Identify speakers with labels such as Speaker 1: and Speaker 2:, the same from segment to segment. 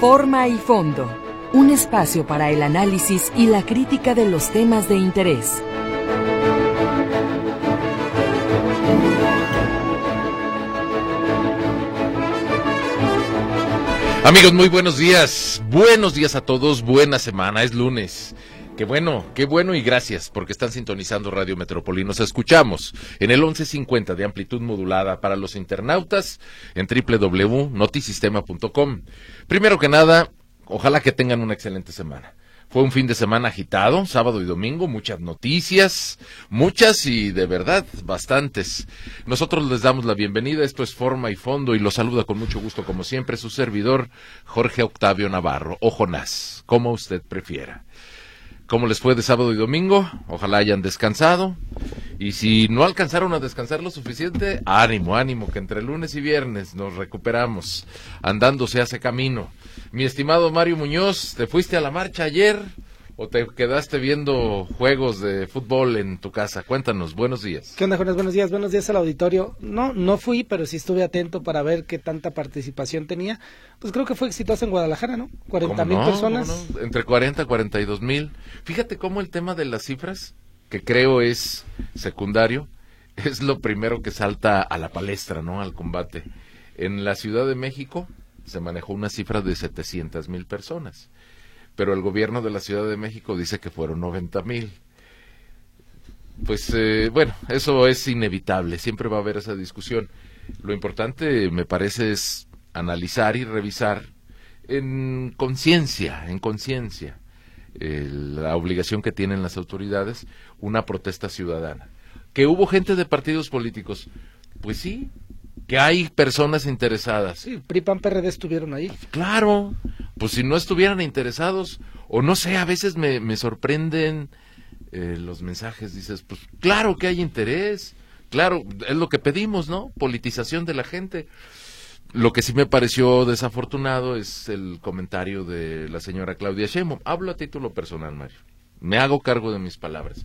Speaker 1: Forma y fondo. Un espacio para el análisis y la crítica de los temas de interés.
Speaker 2: Amigos, muy buenos días. Buenos días a todos. Buena semana. Es lunes. Qué bueno, qué bueno y gracias porque están sintonizando Radio Metropolinos. Escuchamos en el 1150 de amplitud modulada para los internautas en www.notisistema.com. Primero que nada, ojalá que tengan una excelente semana. Fue un fin de semana agitado, sábado y domingo, muchas noticias, muchas y de verdad bastantes. Nosotros les damos la bienvenida, esto es Forma y Fondo y los saluda con mucho gusto como siempre su servidor Jorge Octavio Navarro o como usted prefiera. ¿Cómo les fue de sábado y domingo? Ojalá hayan descansado. Y si no alcanzaron a descansar lo suficiente, ánimo, ánimo, que entre lunes y viernes nos recuperamos. Andando se hace camino. Mi estimado Mario Muñoz, ¿te fuiste a la marcha ayer o te quedaste viendo juegos de fútbol en tu casa? Cuéntanos, buenos días.
Speaker 3: ¿Qué onda, Jonas? Buenos días, buenos días al auditorio. No, no fui, pero sí estuve atento para ver qué tanta participación tenía. Pues creo que fue exitoso en Guadalajara, ¿no? 40 mil
Speaker 2: no?
Speaker 3: personas.
Speaker 2: Entre 40 y 42 mil. Fíjate cómo el tema de las cifras, que creo es secundario, es lo primero que salta a la palestra, ¿no? Al combate. En la Ciudad de México se manejó una cifra de 700 mil personas, pero el gobierno de la Ciudad de México dice que fueron 90 mil. Pues eh, bueno, eso es inevitable, siempre va a haber esa discusión. Lo importante, me parece, es analizar y revisar en conciencia, en conciencia, eh, la obligación que tienen las autoridades, una protesta ciudadana. Que hubo gente de partidos políticos, pues sí, que hay personas interesadas.
Speaker 3: Sí, PRI, PAN, PRD estuvieron ahí.
Speaker 2: Claro, pues si no estuvieran interesados, o no sé, a veces me, me sorprenden eh, los mensajes, dices, pues claro que hay interés, claro, es lo que pedimos, ¿no? Politización de la gente. Lo que sí me pareció desafortunado es el comentario de la señora Claudia Sheinbaum. Hablo a título personal, Mario. Me hago cargo de mis palabras.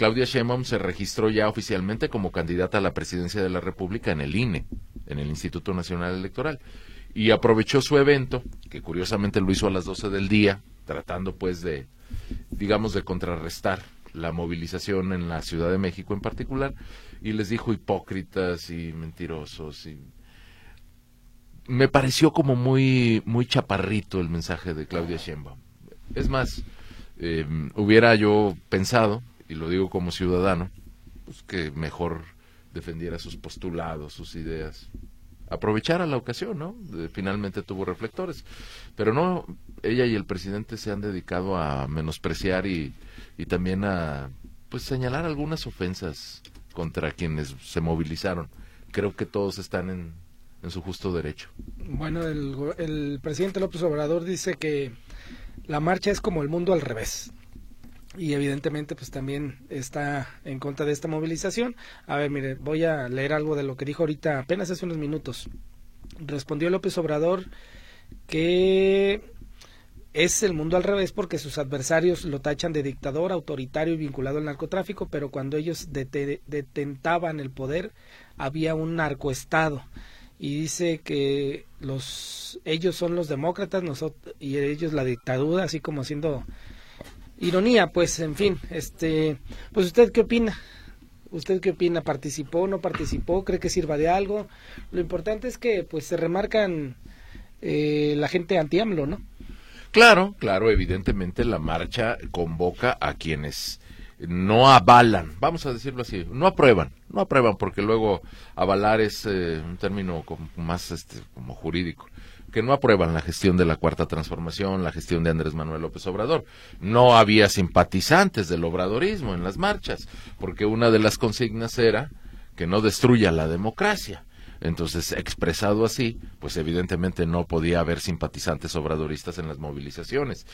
Speaker 2: Claudia Sheinbaum se registró ya oficialmente como candidata a la presidencia de la República en el INE, en el Instituto Nacional Electoral, y aprovechó su evento, que curiosamente lo hizo a las 12 del día, tratando pues de, digamos, de contrarrestar la movilización en la Ciudad de México en particular, y les dijo hipócritas y mentirosos y me pareció como muy muy chaparrito el mensaje de Claudia Sheinbaum. Es más, eh, hubiera yo pensado, y lo digo como ciudadano, pues que mejor defendiera sus postulados, sus ideas. Aprovechara la ocasión, ¿no? Finalmente tuvo reflectores. Pero no, ella y el presidente se han dedicado a menospreciar y, y también a pues señalar algunas ofensas contra quienes se movilizaron. Creo que todos están en, en su justo derecho.
Speaker 3: Bueno, el, el presidente López Obrador dice que la marcha es como el mundo al revés. Y evidentemente pues también está en contra de esta movilización. A ver, mire, voy a leer algo de lo que dijo ahorita apenas hace unos minutos. Respondió López Obrador que es el mundo al revés porque sus adversarios lo tachan de dictador, autoritario y vinculado al narcotráfico, pero cuando ellos dete- detentaban el poder había un narcoestado y dice que los ellos son los demócratas nosotros y ellos la dictadura así como haciendo ironía pues en fin este pues usted qué opina usted qué opina participó no participó cree que sirva de algo lo importante es que pues se remarcan eh, la gente anti AMLO no
Speaker 2: Claro, claro, evidentemente la marcha convoca a quienes no avalan, vamos a decirlo así, no aprueban, no aprueban porque luego avalar es eh, un término como más este como jurídico, que no aprueban la gestión de la cuarta transformación, la gestión de Andrés Manuel López Obrador. No había simpatizantes del obradorismo en las marchas, porque una de las consignas era que no destruya la democracia. Entonces, expresado así, pues evidentemente no podía haber simpatizantes obradoristas en las movilizaciones.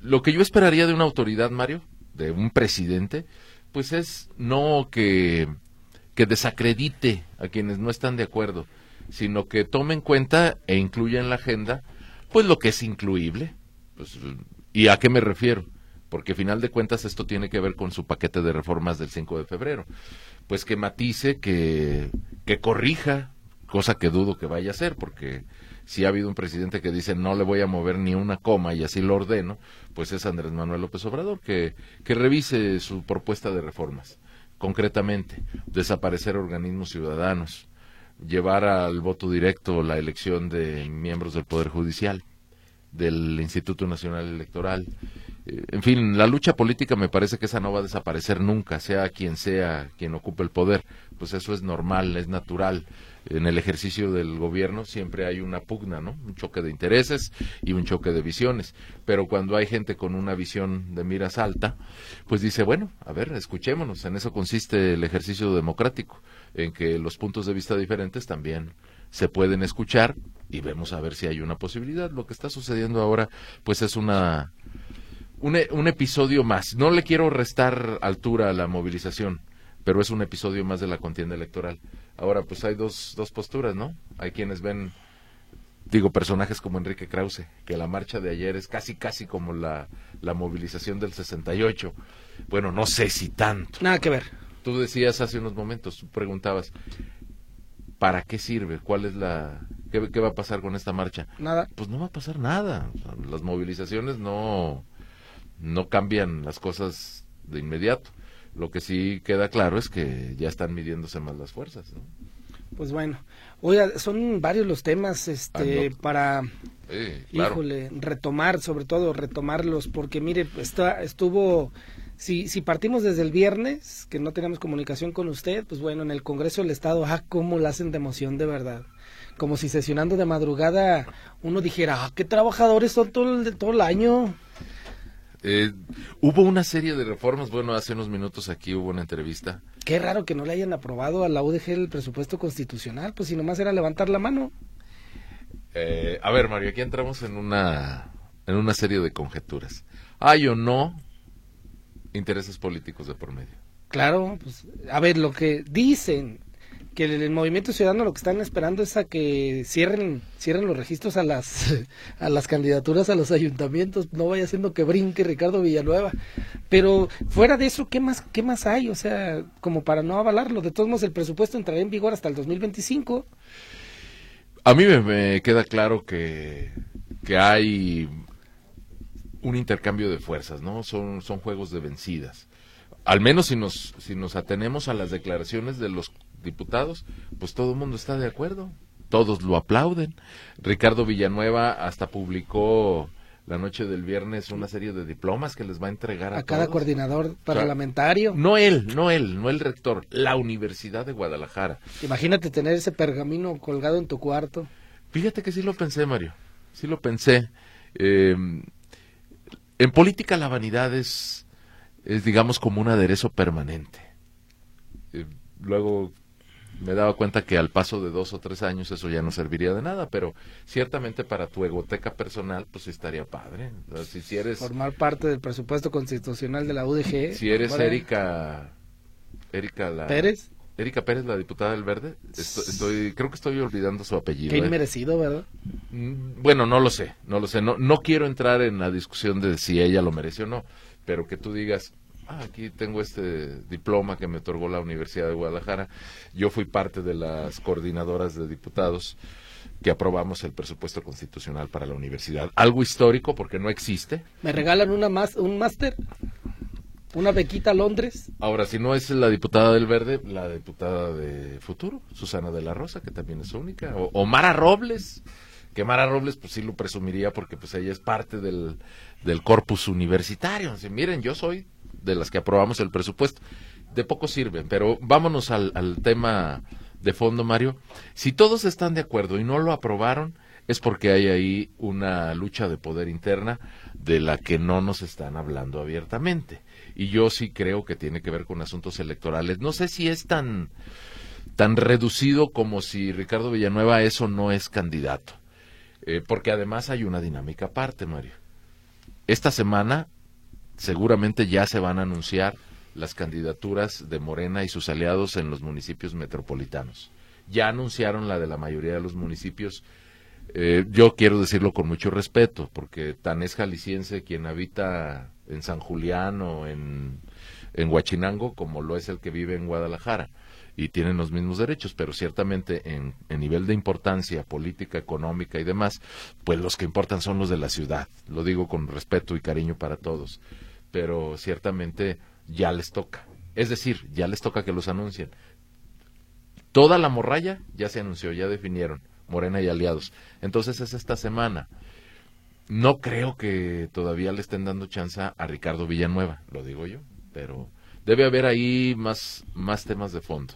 Speaker 2: Lo que yo esperaría de una autoridad, Mario, de un presidente, pues es no que, que desacredite a quienes no están de acuerdo, sino que tome en cuenta e incluya en la agenda, pues lo que es incluible. Pues, ¿Y a qué me refiero? Porque a final de cuentas esto tiene que ver con su paquete de reformas del 5 de febrero. Pues que matice, que, que corrija cosa que dudo que vaya a ser, porque si ha habido un presidente que dice no le voy a mover ni una coma y así lo ordeno, pues es Andrés Manuel López Obrador, que, que revise su propuesta de reformas. Concretamente, desaparecer organismos ciudadanos, llevar al voto directo la elección de miembros del Poder Judicial, del Instituto Nacional Electoral. En fin, la lucha política me parece que esa no va a desaparecer nunca, sea quien sea quien ocupe el poder. Pues eso es normal, es natural. En el ejercicio del gobierno siempre hay una pugna, ¿no? Un choque de intereses y un choque de visiones. Pero cuando hay gente con una visión de miras alta, pues dice, bueno, a ver, escuchémonos. En eso consiste el ejercicio democrático, en que los puntos de vista diferentes también se pueden escuchar y vemos a ver si hay una posibilidad. Lo que está sucediendo ahora, pues es una un, un episodio más. No le quiero restar altura a la movilización, pero es un episodio más de la contienda electoral. Ahora, pues hay dos, dos posturas, ¿no? Hay quienes ven, digo, personajes como Enrique Krause, que la marcha de ayer es casi, casi como la, la movilización del 68. Bueno, no sé si tanto.
Speaker 3: Nada que ver.
Speaker 2: Tú decías hace unos momentos, preguntabas, ¿para qué sirve? ¿Cuál es la... ¿Qué, qué va a pasar con esta marcha?
Speaker 3: Nada.
Speaker 2: Pues no va a pasar nada. Las movilizaciones no, no cambian las cosas de inmediato. Lo que sí queda claro es que ya están midiéndose más las fuerzas. ¿no?
Speaker 3: Pues bueno, oiga, son varios los temas este
Speaker 2: Ah, no.
Speaker 3: para
Speaker 2: Sí, claro.
Speaker 3: híjole, retomar, sobre todo retomarlos, porque mire, está, estuvo, si, si partimos desde el viernes, que no teníamos comunicación con usted, pues bueno, en el Congreso del Estado, ah, cómo la hacen de emoción de verdad. Como si sesionando de madrugada uno dijera, ah, qué trabajadores son todo el, todo el año.
Speaker 2: Eh, hubo una serie de reformas. Bueno, hace unos minutos aquí hubo una entrevista.
Speaker 3: Qué raro que no le hayan aprobado a la UDG el presupuesto constitucional, pues si nomás era levantar la mano.
Speaker 2: Eh, a ver, Mario, aquí entramos en una, en una serie de conjeturas. ¿Hay o no intereses políticos de por medio?
Speaker 3: Claro, pues a ver, lo que dicen que el, el movimiento ciudadano lo que están esperando es a que cierren cierren los registros a las a las candidaturas a los ayuntamientos, no vaya siendo que brinque Ricardo Villanueva. Pero fuera de eso, ¿qué más qué más hay? O sea, como para no avalarlo, de todos modos el presupuesto entrará en vigor hasta el 2025.
Speaker 2: A mí me, me queda claro que, que hay un intercambio de fuerzas, ¿no? Son, son juegos de vencidas. Al menos si nos, si nos atenemos a las declaraciones de los diputados, pues todo el mundo está de acuerdo. Todos lo aplauden. Ricardo Villanueva hasta publicó la noche del viernes una serie de diplomas que les va a entregar a,
Speaker 3: A cada
Speaker 2: todos.
Speaker 3: coordinador parlamentario.
Speaker 2: No él, no él, no el rector, la Universidad de Guadalajara.
Speaker 3: Imagínate tener ese pergamino colgado en tu cuarto.
Speaker 2: Fíjate que sí lo pensé, Mario. Sí lo pensé. Eh, en política la vanidad es, es, digamos, como un aderezo permanente. Eh, luego me daba cuenta que al paso de dos o tres años eso ya no serviría de nada, pero ciertamente para tu egoteca personal, pues estaría padre. Si, eres,
Speaker 3: Formar parte del presupuesto constitucional de la UDG.
Speaker 2: si eres Erika, Erika la,
Speaker 3: Pérez,
Speaker 2: Erika Pérez, la diputada del Verde, estoy, estoy- creo que estoy olvidando su apellido.
Speaker 3: qué
Speaker 2: ¿eh?
Speaker 3: inmerecido, ¿verdad?
Speaker 2: Mm, Bueno, no lo sé, no lo sé. No, no quiero entrar en la discusión de si ella lo merece o no, pero que tú digas, ah, aquí tengo este diploma que me otorgó la Universidad de Guadalajara. Yo fui parte de las coordinadoras de diputados que aprobamos el presupuesto constitucional para la universidad. Algo histórico porque no existe.
Speaker 3: ¿Me regalan una más, un máster? ¿Una bequita a Londres?
Speaker 2: Ahora, si no es la diputada del Verde, la diputada de Futuro, Susana de la Rosa, que también es única, o, o Mara Robles, que Mara Robles pues sí lo presumiría porque pues ella es parte del, del corpus universitario. Así, miren, yo soy de las que aprobamos el presupuesto. De poco sirven, pero vámonos al, al tema de fondo, Mario. Si todos están de acuerdo y no lo aprobaron, es porque hay ahí una lucha de poder interna de la que no nos están hablando abiertamente. Y yo sí creo que tiene que ver con asuntos electorales. No sé si es tan, tan reducido como si Ricardo Villanueva eso no es candidato. Eh, porque además hay una dinámica aparte, Mario. Esta semana seguramente ya se van a anunciar las candidaturas de Morena y sus aliados en los municipios metropolitanos. Ya anunciaron la de la mayoría de los municipios. Eh, yo quiero decirlo con mucho respeto, porque tan es jalisciense quien habita en San Julián o en, en Huachinango como lo es el que vive en Guadalajara. Y tienen los mismos derechos, pero ciertamente en, nivel de importancia política, económica y demás, pues los que importan son los de la ciudad. Lo digo con respeto y cariño para todos, pero ciertamente ya les toca. Es decir, ya les toca que los anuncien. Toda la morralla ya se anunció, ya definieron, Morena y aliados. Entonces es esta semana. No creo que todavía le estén dando chance a Ricardo Villanueva, lo digo yo, pero debe haber ahí más, más temas de fondo.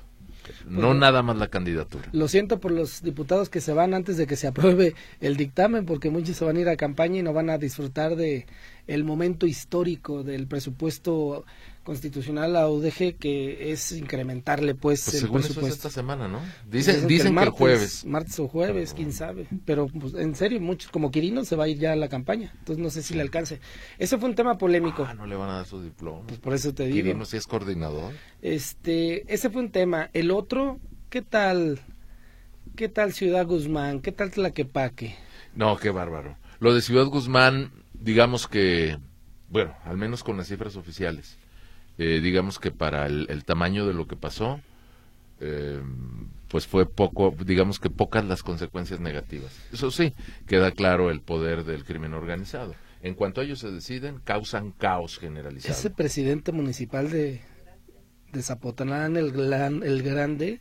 Speaker 2: No nada más la candidatura.
Speaker 3: Lo siento por los diputados que se van antes de que se apruebe el dictamen, porque muchos se van a ir a campaña y no van a disfrutar de el momento histórico del presupuesto constitucional a UDG que es incrementarle pues,
Speaker 2: pues
Speaker 3: el
Speaker 2: según
Speaker 3: presupuesto.
Speaker 2: Eso es esta semana, ¿no? Dicen, dicen, que, el, jueves.
Speaker 3: Martes o jueves, quién sabe. Pero pues, en serio, muchos como Quirino se va a ir ya a la campaña. Entonces no sé si le alcance. Ese fue un tema polémico.
Speaker 2: Ah, no le van a dar su diploma.
Speaker 3: Pues por eso te digo.
Speaker 2: Quirino sí es coordinador.
Speaker 3: Este, ese fue un tema. El otro, ¿qué tal? ¿Qué tal Ciudad Guzmán? ¿Qué tal Tlaquepaque?
Speaker 2: No, qué bárbaro. Lo de Ciudad Guzmán, digamos que, bueno, al menos con las cifras oficiales eh, digamos que para el, tamaño de lo que pasó, eh, pues fue poco, digamos que pocas las consecuencias negativas. Eso sí, queda claro el poder del crimen organizado. En cuanto ellos se deciden, causan caos generalizado.
Speaker 3: Ese presidente municipal de, de Zapotlán, el, el Grande,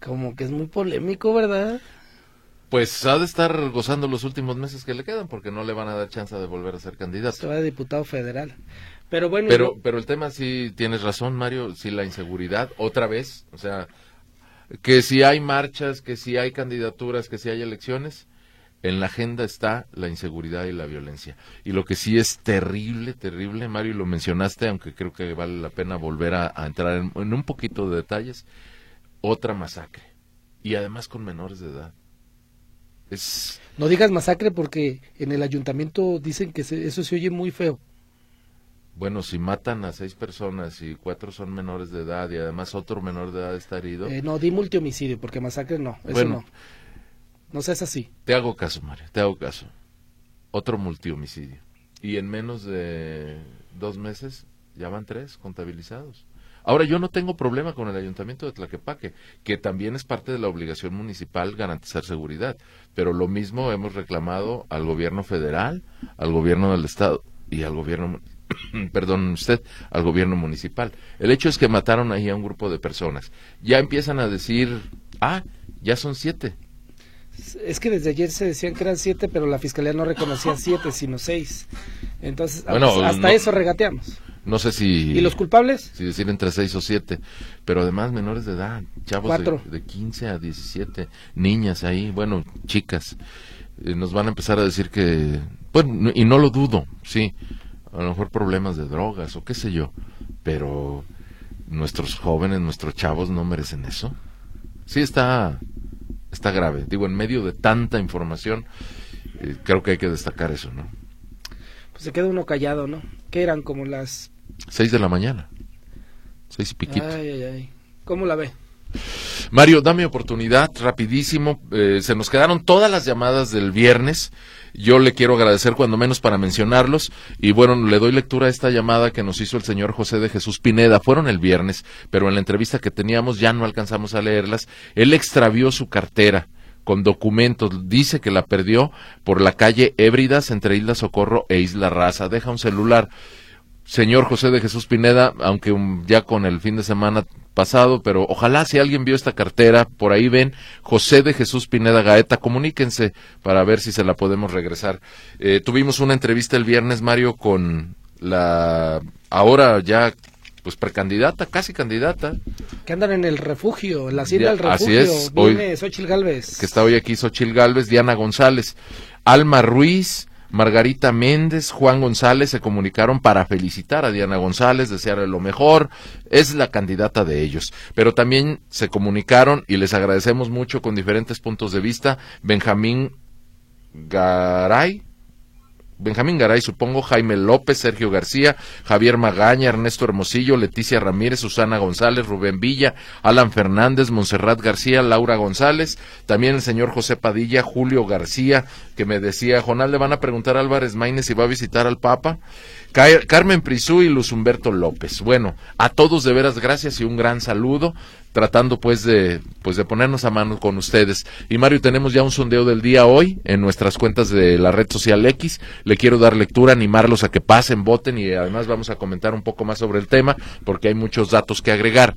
Speaker 3: como que es muy polémico, ¿verdad?
Speaker 2: Pues ha de estar gozando los últimos meses que le quedan, porque no le van a dar chance de volver a ser candidato.
Speaker 3: Se va de diputado federal. Pero bueno.
Speaker 2: Pero, pero el tema sí tienes razón, Mario, sí la inseguridad, otra vez, o sea, que si hay marchas, que si hay candidaturas, que si hay elecciones, en la agenda está la inseguridad y la violencia. Y lo que sí es terrible, terrible, Mario, lo mencionaste, aunque creo que vale la pena volver a, entrar en, un poquito de detalles, otra masacre. Y además con menores de edad. Es...
Speaker 3: No digas masacre porque en el ayuntamiento dicen que eso se oye muy feo.
Speaker 2: Bueno, si matan a seis personas y cuatro son menores de edad y además otro menor de edad está herido.
Speaker 3: Eh, no, di multihomicidio porque masacre no. Eso bueno, no. No seas así.
Speaker 2: Te hago caso, Mario, te hago caso. Otro multihomicidio. Y en menos de dos meses ya van tres contabilizados. Ahora, yo no tengo problema con el ayuntamiento de Tlaquepaque, que también es parte de la obligación municipal garantizar seguridad, pero lo mismo hemos reclamado al gobierno federal, al gobierno del estado y al gobierno perdón usted, al gobierno municipal. El hecho es que mataron ahí a un grupo de personas. Ya empiezan a decir, ah, ya son siete.
Speaker 3: Es que desde ayer se decían que eran siete, pero la fiscalía no reconocía siete, sino seis. Entonces, hasta eso regateamos.
Speaker 2: No sé si...
Speaker 3: ¿Y los culpables?
Speaker 2: Si decir entre seis o siete, pero además menores de edad, chavos de, de, 15 a 17, niñas ahí, bueno, chicas. Eh, nos van a empezar a decir que... Bueno, y no lo dudo, sí, a lo mejor problemas de drogas o qué sé yo, pero nuestros jóvenes, nuestros chavos no merecen eso. Sí está está grave. Digo, en medio de tanta información, eh, creo que hay que destacar eso, ¿no?
Speaker 3: Pues se queda uno callado, ¿no? Que eran como las
Speaker 2: seis de la mañana, seis y piquito.
Speaker 3: Ay, ay, ay. ¿Cómo la ve?
Speaker 2: Mario, dame oportunidad, rapidísimo. Eh, se nos quedaron todas las llamadas del viernes. Yo le quiero agradecer cuando menos para mencionarlos. Y bueno, le doy lectura a esta llamada que nos hizo el señor José de Jesús Pineda. Fueron el viernes, pero en la entrevista que teníamos ya no alcanzamos a leerlas. Él extravió su cartera con documentos. Dice que la perdió por la calle Ébridas entre Isla Socorro e Isla Raza. Deja un celular señor José de Jesús Pineda, aunque ya con el fin de semana pasado, pero ojalá si alguien vio esta cartera, por ahí ven José de Jesús Pineda Gaeta, comuníquense para ver si se la podemos regresar. Eh, tuvimos una entrevista el viernes, Mario, con la ahora ya pues precandidata, casi candidata.
Speaker 3: Que andan en el refugio, en la silla del refugio.
Speaker 2: Así es,
Speaker 3: Viene Xochil Galvez.
Speaker 2: Que está hoy aquí Xochil Galvez, Diana González, Alma Ruiz, Margarita Méndez, Juan González se comunicaron para felicitar a Diana González, desearle lo mejor, es la candidata de ellos. Pero también se comunicaron y les agradecemos mucho con diferentes puntos de vista Benjamín Garay, Benjamín Garay, supongo, Jaime López, Sergio García, Javier Magaña, Ernesto Hermosillo, Leticia Ramírez, Susana González, Rubén Villa, Alan Fernández, Monserrat García, Laura González, también el señor José Padilla, Julio García, que me decía, Jonal, le van a preguntar a Álvarez Maínez si va a visitar al Papa. Carmen Prisú y Luz Humberto López. Bueno, a todos de veras gracias y un gran saludo, tratando pues de, pues de ponernos a mano con ustedes. Y Mario, tenemos ya un sondeo del día hoy en nuestras cuentas de la red social X. Le quiero dar lectura, animarlos a que pasen, voten y además vamos a comentar un poco más sobre el tema porque hay muchos datos que agregar.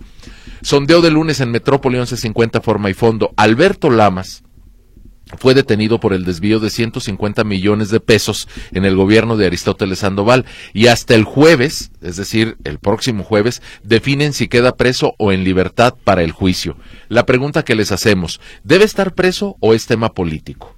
Speaker 2: Sondeo de lunes en Metrópoli 1150 Forma y Fondo. Alberto Lamas fue detenido por el desvío de 150 millones de pesos en el gobierno de Aristóteles Sandoval y hasta el jueves, es decir, el próximo jueves, definen si queda preso o en libertad para el juicio. La pregunta que les hacemos, ¿debe estar preso o es tema político?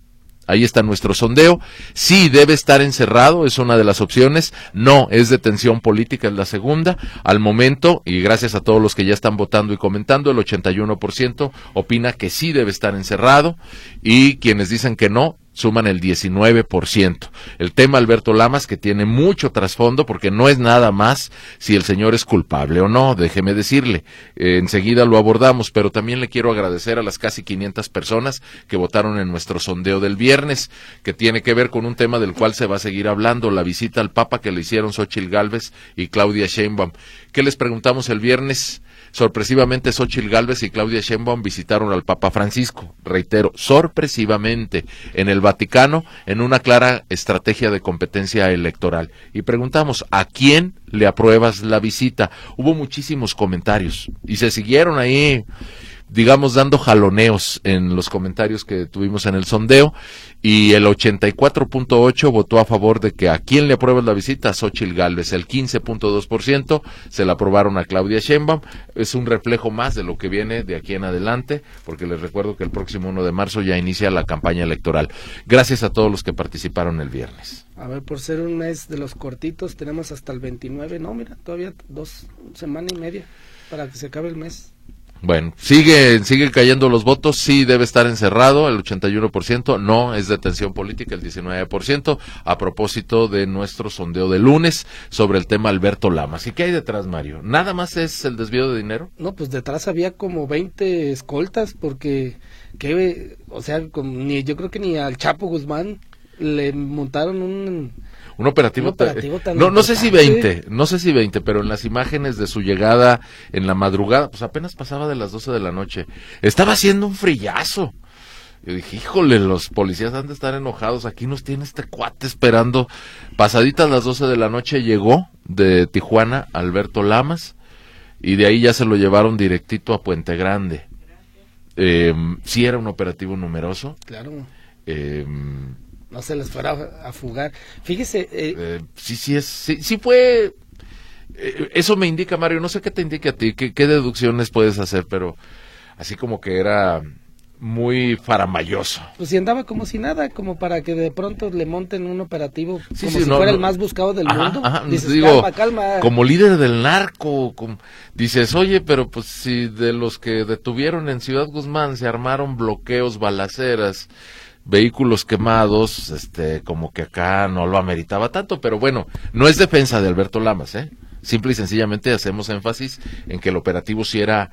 Speaker 2: Ahí está nuestro sondeo. Sí, debe estar encerrado, es una de las opciones. No, es detención política, es la segunda. Al momento, y gracias a todos los que ya están votando y comentando, el 81% opina que sí debe estar encerrado y quienes dicen que no, suman el 19%. El tema Alberto Lamas, que tiene mucho trasfondo, porque no es nada más si el señor es culpable o no, déjeme decirle. Eh, enseguida lo abordamos, pero también le quiero agradecer a las casi 500 personas que votaron en nuestro sondeo del viernes, que tiene que ver con un tema del cual se va a seguir hablando, la visita al Papa que le hicieron Xochil Gálvez y Claudia Sheinbaum. ¿Qué les preguntamos el viernes? Sorpresivamente, Xochitl Gálvez y Claudia Sheinbaum visitaron al Papa Francisco, reitero, sorpresivamente, en el Vaticano, en una clara estrategia de competencia electoral. Y preguntamos, ¿a quién le apruebas la visita? Hubo muchísimos comentarios y se siguieron ahí digamos, dando jaloneos en los comentarios que tuvimos en el sondeo y el 84.8 votó a favor de que a quien le aprueba la visita a Xochitl Galvez, el 15.2% se la aprobaron a Claudia Sheinbaum, es un reflejo más de lo que viene de aquí en adelante, porque les recuerdo que el próximo 1 de marzo ya inicia la campaña electoral. Gracias a todos los que participaron el viernes.
Speaker 3: A ver, por ser un mes de los cortitos, tenemos hasta el 29, no, mira, todavía dos semanas y media para que se acabe el mes.
Speaker 2: Bueno, sigue, sigue cayendo los votos, sí debe estar encerrado el 81%, no es detención política el 19%, a propósito de nuestro sondeo de lunes sobre el tema Alberto Lamas. ¿Y qué hay detrás, Mario? ¿Nada más es el desvío de dinero?
Speaker 3: No, pues detrás había como 20 escoltas porque, que, o sea, ni, yo creo que ni al Chapo Guzmán le montaron un
Speaker 2: un operativo, no, no sé si 20, no sé si 20, pero en las imágenes de su llegada en la madrugada, pues apenas pasaba de las 12 de la noche. Estaba haciendo un frillazo. Yo dije, híjole, los policías han de estar enojados. Aquí nos tiene este cuate esperando. Pasaditas las 12 de la noche llegó de Tijuana Alberto Lamas y de ahí ya se lo llevaron directito a Puente Grande. Eh, sí era un operativo numeroso.
Speaker 3: Claro. Eh, no se les fuera a, fugar. Fíjese. Eh,
Speaker 2: eh, sí, sí, es, sí, fue. Eh, eso me indica, Mario, no sé qué te indica a ti, qué, qué deducciones puedes hacer, pero así como que era muy faramayoso.
Speaker 3: Pues si andaba como si nada, como para que de pronto le monten un operativo como si fuera el más buscado del mundo.
Speaker 2: dices, digo, calma, calma. Como líder del narco, dices, oye, pero pues si de los que detuvieron en Ciudad Guzmán se armaron bloqueos, balaceras, vehículos quemados, este, como que acá no lo ameritaba tanto, pero bueno, no es defensa de Alberto Lamas, ¿eh? Simple y sencillamente hacemos énfasis en que el operativo sí era,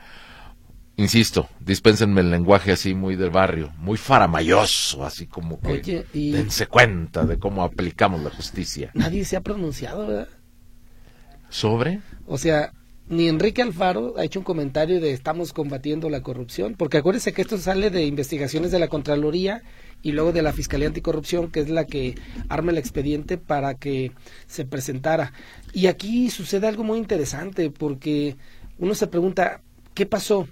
Speaker 2: insisto, dispénsenme el lenguaje así muy del barrio, muy faramayoso, así como que dense cuenta de cómo aplicamos la justicia.
Speaker 3: Nadie se ha pronunciado, ¿verdad?
Speaker 2: ¿Sobre?
Speaker 3: O sea, ni Enrique Alfaro ha hecho un comentario de estamos combatiendo la corrupción, porque acuérdense que esto sale de investigaciones de la Contraloría y luego de la Fiscalía Anticorrupción, que es la que arma el expediente para que se presentara. Y aquí sucede algo muy interesante, porque uno se pregunta, ¿qué pasó?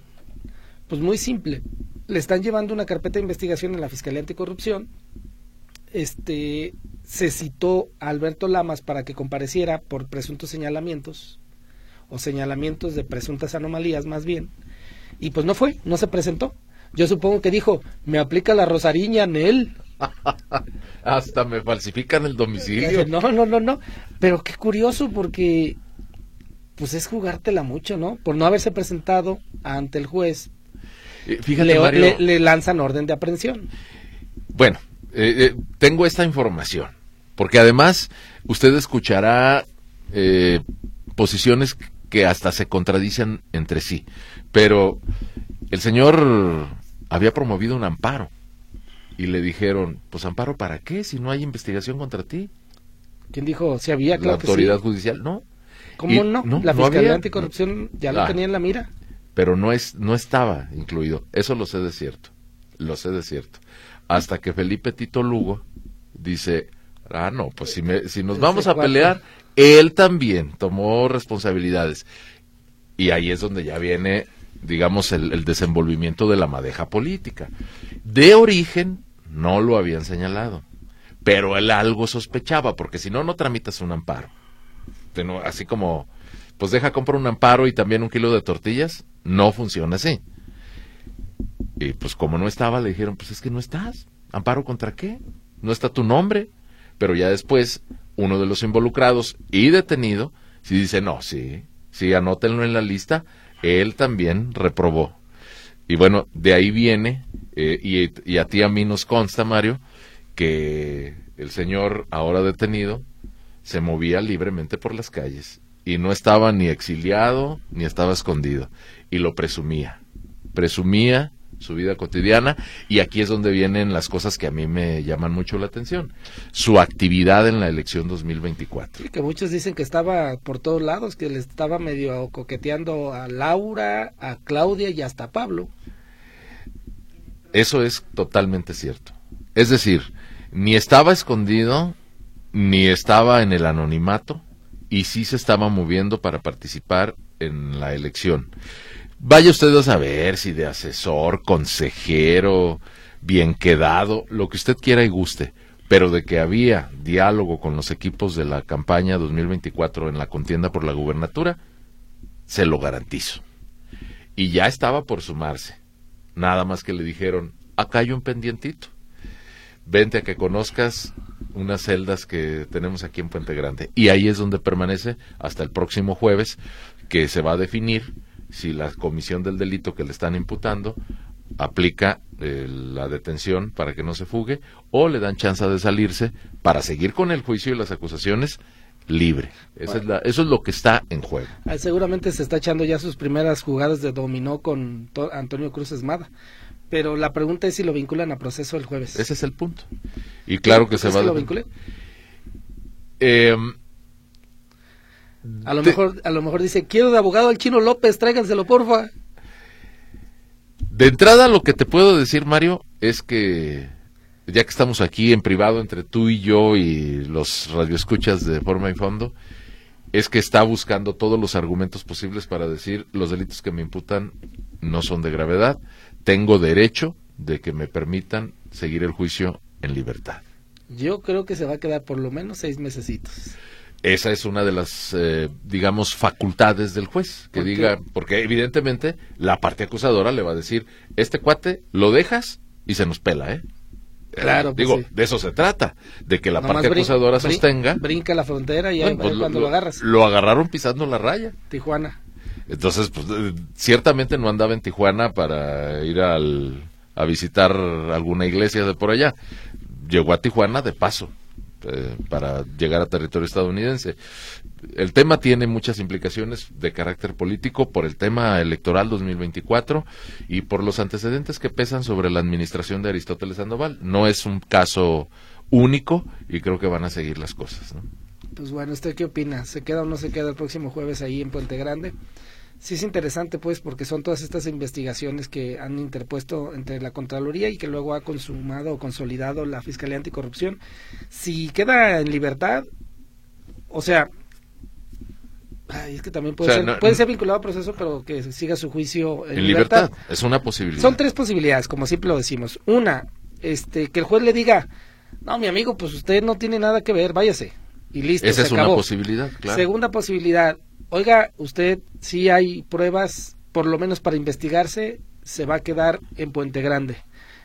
Speaker 3: Pues muy simple, le están llevando una carpeta de investigación en la Fiscalía Anticorrupción, este, se citó a Alberto Lamas para que compareciera por presuntos señalamientos, o señalamientos de presuntas anomalías más bien, y pues no fue, no se presentó. Yo supongo que dijo, me aplica la rosariña en él.
Speaker 2: Hasta me falsifican el domicilio.
Speaker 3: No, no, no, no. Pero qué curioso porque pues es jugártela mucho, ¿no? Por no haberse presentado ante el juez.
Speaker 2: Eh, fíjate,
Speaker 3: le, lanzan orden de aprehensión.
Speaker 2: Bueno, eh, eh, tengo esta información, porque además usted escuchará posiciones que hasta se contradicen entre sí, pero el señor había promovido un amparo y le dijeron, pues amparo para qué si no hay investigación contra ti.
Speaker 3: ¿Quién dijo si había?
Speaker 2: la
Speaker 3: Claro que
Speaker 2: autoridad
Speaker 3: sí.
Speaker 2: judicial, no.
Speaker 3: ¿Cómo
Speaker 2: Y-
Speaker 3: no?
Speaker 2: no,
Speaker 3: La
Speaker 2: no
Speaker 3: Fiscalía
Speaker 2: había.
Speaker 3: Anticorrupción ya lo
Speaker 2: Ah.
Speaker 3: tenía en la mira.
Speaker 2: pero no es no estaba incluido. Eso lo sé de cierto. Lo sé de cierto. Hasta que Felipe Tito Lugo dice, "Ah, no, pues si me, si nos vamos a pelear, él también tomó responsabilidades." Y ahí es donde ya viene, digamos, el, desenvolvimiento de la madeja política. De origen no lo habían señalado, pero él algo sospechaba, porque si no, no tramitas un amparo. Así como, pues deja, compra un amparo y también un kilo de tortillas, no funciona así. Y pues como no estaba, le dijeron, pues es que no estás. ¿Amparo contra qué? No está tu nombre. Pero ya después, uno de los involucrados y detenido, sí dice, no, sí, sí, anótenlo en la lista, él también reprobó. Y bueno, de ahí viene, eh, y, y a ti a mí nos consta, Mario, que el señor ahora detenido se movía libremente por las calles y no estaba ni exiliado ni estaba escondido y lo presumía. Presumía su vida cotidiana y aquí es donde vienen las cosas que a mí me llaman mucho la atención. Su actividad en la elección 2024.
Speaker 3: Sí, que muchos dicen que estaba por todos lados, que le estaba medio coqueteando a Laura, a Claudia y hasta a Pablo.
Speaker 2: Eso es totalmente cierto. Es decir, ni estaba escondido, ni estaba en el anonimato, y sí se estaba moviendo para participar en la elección. Vaya usted a saber si de asesor, consejero, bien quedado, lo que usted quiera y guste, pero de que había diálogo con los equipos de la campaña 2024 en la contienda por la gubernatura, se lo garantizo. Y ya estaba por sumarse. Nada más que le dijeron, acá hay un pendientito. Vente a que conozcas unas celdas que tenemos aquí en Puente Grande. Y ahí es donde permanece hasta el próximo jueves, que se va a definir si la comisión del delito que le están imputando aplica eh, la detención para que no se fugue o le dan chance de salirse para seguir con el juicio y las acusaciones libre. Esa es la- eso es lo que está en juego.
Speaker 3: Ah, Seguramente se está echando ya sus primeras jugadas de dominó con To- Antonio Cruz Esmada. Pero la pregunta es si lo vinculan a proceso el jueves.
Speaker 2: Ese es el punto. Y claro que
Speaker 3: ¿Tú
Speaker 2: se va a
Speaker 3: lo vincule? A lo
Speaker 2: Te-
Speaker 3: mejor, a lo mejor dice, quiero de abogado al Chino López, tráiganselo porfa.
Speaker 2: De entrada, lo que te puedo decir, Mario, es que ya que estamos aquí en privado entre tú y yo y los radioescuchas de forma y fondo, es que está buscando todos los argumentos posibles para decir los delitos que me imputan no son de gravedad, tengo derecho de que me permitan seguir el juicio en libertad.
Speaker 3: Yo creo que se va a quedar por lo menos seis mesecitos.
Speaker 2: Esa es una de las, eh, digamos, facultades del juez, que diga, porque evidentemente la parte acusadora le va a decir, este cuate lo dejas y se nos pela, ¿eh?
Speaker 3: Claro,
Speaker 2: Eh,
Speaker 3: pues
Speaker 2: Digo,
Speaker 3: sí.
Speaker 2: de eso se trata, de que la
Speaker 3: Nomás
Speaker 2: parte acusadora
Speaker 3: brin-
Speaker 2: sostenga.
Speaker 3: Brinca la frontera y ahí
Speaker 2: pues,
Speaker 3: cuando lo, agarras.
Speaker 2: Lo agarraron pisando la raya.
Speaker 3: Tijuana.
Speaker 2: Entonces, pues, eh, ciertamente no andaba en Tijuana para ir al, a visitar alguna iglesia de por allá. Llegó a Tijuana de paso eh, para llegar a territorio estadounidense. El tema tiene muchas implicaciones de carácter político por el tema electoral 2024 y por los antecedentes que pesan sobre la administración de Aristóteles Sandoval. No es un caso único y creo que van a seguir las cosas. ¿no?
Speaker 3: Pues bueno, ¿usted qué opina? ¿Se queda o no se queda el próximo jueves ahí en Puente Grande? Sí es interesante, pues, porque son todas estas investigaciones que han interpuesto entre la Contraloría y que luego ha consumado o consolidado la Fiscalía Anticorrupción. Si queda en libertad, o sea, ay, es que también puede,
Speaker 2: O sea,
Speaker 3: ser,
Speaker 2: no-
Speaker 3: puede ser vinculado a proceso, pero que siga su juicio en,
Speaker 2: En libertad, es una posibilidad.
Speaker 3: Son tres posibilidades, como siempre lo decimos. Una, este, que el juez le diga, no, mi amigo, pues usted no tiene nada que ver, váyase. Y listo,
Speaker 2: Esa
Speaker 3: se
Speaker 2: es una
Speaker 3: acabó.
Speaker 2: posibilidad, claro.
Speaker 3: Segunda posibilidad, oiga, usted si hay pruebas, por lo menos para investigarse, se va a quedar en Puente Grande,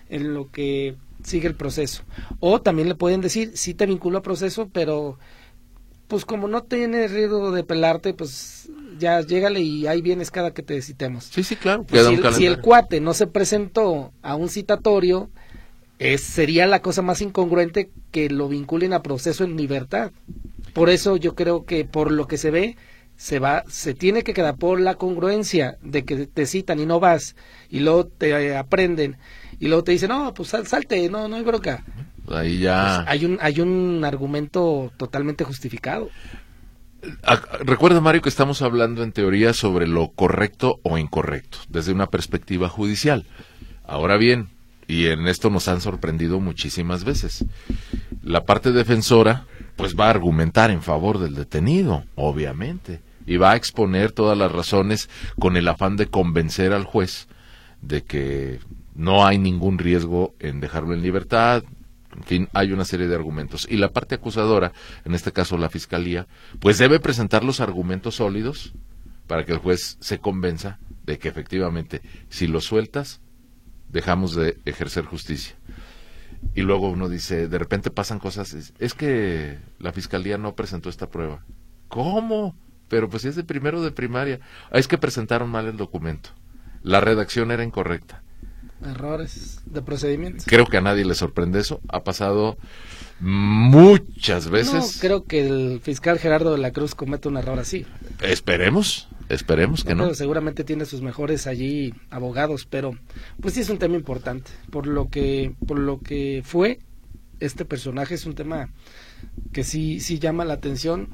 Speaker 3: en lo que sigue el proceso. O también le pueden decir, sí te vinculo a proceso, pero pues como no tiene riesgo de pelarte, pues ya llégale y ahí vienes cada que te citemos.
Speaker 2: Sí, sí, claro.
Speaker 3: Pues si, el, si el cuate no se presentó a un citatorio, es, sería la cosa más incongruente que lo vinculen a proceso en libertad. Por eso yo creo que por lo que se ve, se va, se tiene que quedar por la congruencia de que te citan y no vas, y luego te eh, aprenden, y luego te dicen, no, pues sal- salte, no, no hay bronca.
Speaker 2: Ahí ya...
Speaker 3: Pues hay, un, hay un argumento totalmente justificado.
Speaker 2: Ah, recuerda, Mario, que estamos hablando en teoría sobre lo correcto o incorrecto, desde una perspectiva judicial. Ahora bien, y en esto nos han sorprendido muchísimas veces, la parte defensora pues va a argumentar en favor del detenido, obviamente, y va a exponer todas las razones con el afán de convencer al juez de que no hay ningún riesgo en dejarlo en libertad, en fin, hay una serie de argumentos. Y la parte acusadora, en este caso la fiscalía, pues debe presentar los argumentos sólidos para que el juez se convenza de que efectivamente, si lo sueltas, dejamos de ejercer justicia. Y luego uno dice, de repente pasan cosas, es, que la fiscalía no presentó esta prueba. ¿Cómo? Pero pues es de primero de primaria. Es que presentaron mal el documento. La redacción era incorrecta
Speaker 3: errores de procedimiento.
Speaker 2: Creo que a nadie le sorprende eso. Ha pasado muchas veces.
Speaker 3: No, creo que el fiscal Gerardo de la Cruz comete un error así.
Speaker 2: Esperemos, esperemos que no.
Speaker 3: seguramente tiene sus mejores allí abogados, pero pues sí es un tema importante. Por lo que, por lo que fue este personaje es un tema que sí, sí llama la atención.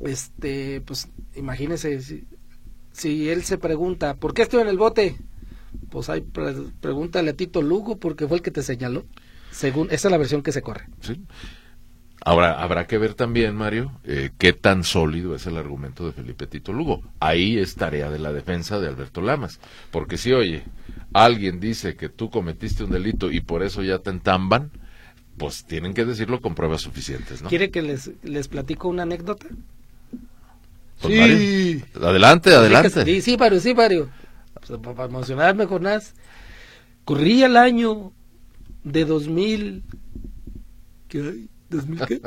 Speaker 3: Este, pues imagínese si, si él se pregunta, ¿por qué estoy en el bote? Pues hay, pregúntale a Tito Lugo porque fue el que te señaló. Según, esa es la versión que se corre.
Speaker 2: Sí. Ahora, habrá que ver también, Mario, eh, qué tan sólido es el argumento de Felipe Tito Lugo. Ahí es tarea de la defensa de Alberto Lamas. Porque si, oye, alguien dice que tú cometiste un delito y por eso ya te entamban, pues tienen que decirlo con pruebas suficientes, ¿no?
Speaker 3: ¿Quiere que les, les platico una anécdota?
Speaker 2: Pues, sí. Adelante, adelante.
Speaker 3: Sí, sí, Mario, sí, Mario para emocionarme, Jonás, corría el año de 2000. ¿Qué hay? ¿2000 qué?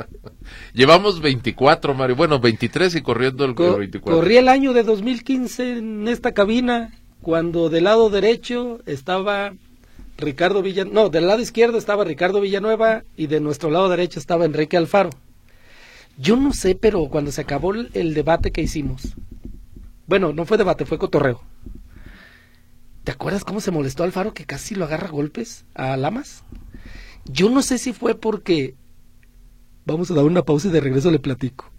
Speaker 2: Llevamos 24, Mario. Bueno, 23 y corriendo el 24.
Speaker 3: Corría el año de 2015 en esta cabina, cuando del lado derecho estaba Ricardo Villanueva. No, del lado izquierdo estaba Ricardo Villanueva y de nuestro lado derecho estaba Enrique Alfaro. Yo no sé, pero cuando se acabó el debate que hicimos, bueno, no fue debate, fue cotorreo. ¿Te acuerdas cómo se molestó Alfaro que casi lo agarra golpes a Lamas? Yo no sé si fue porque... Vamos a dar una pausa y de regreso le platico.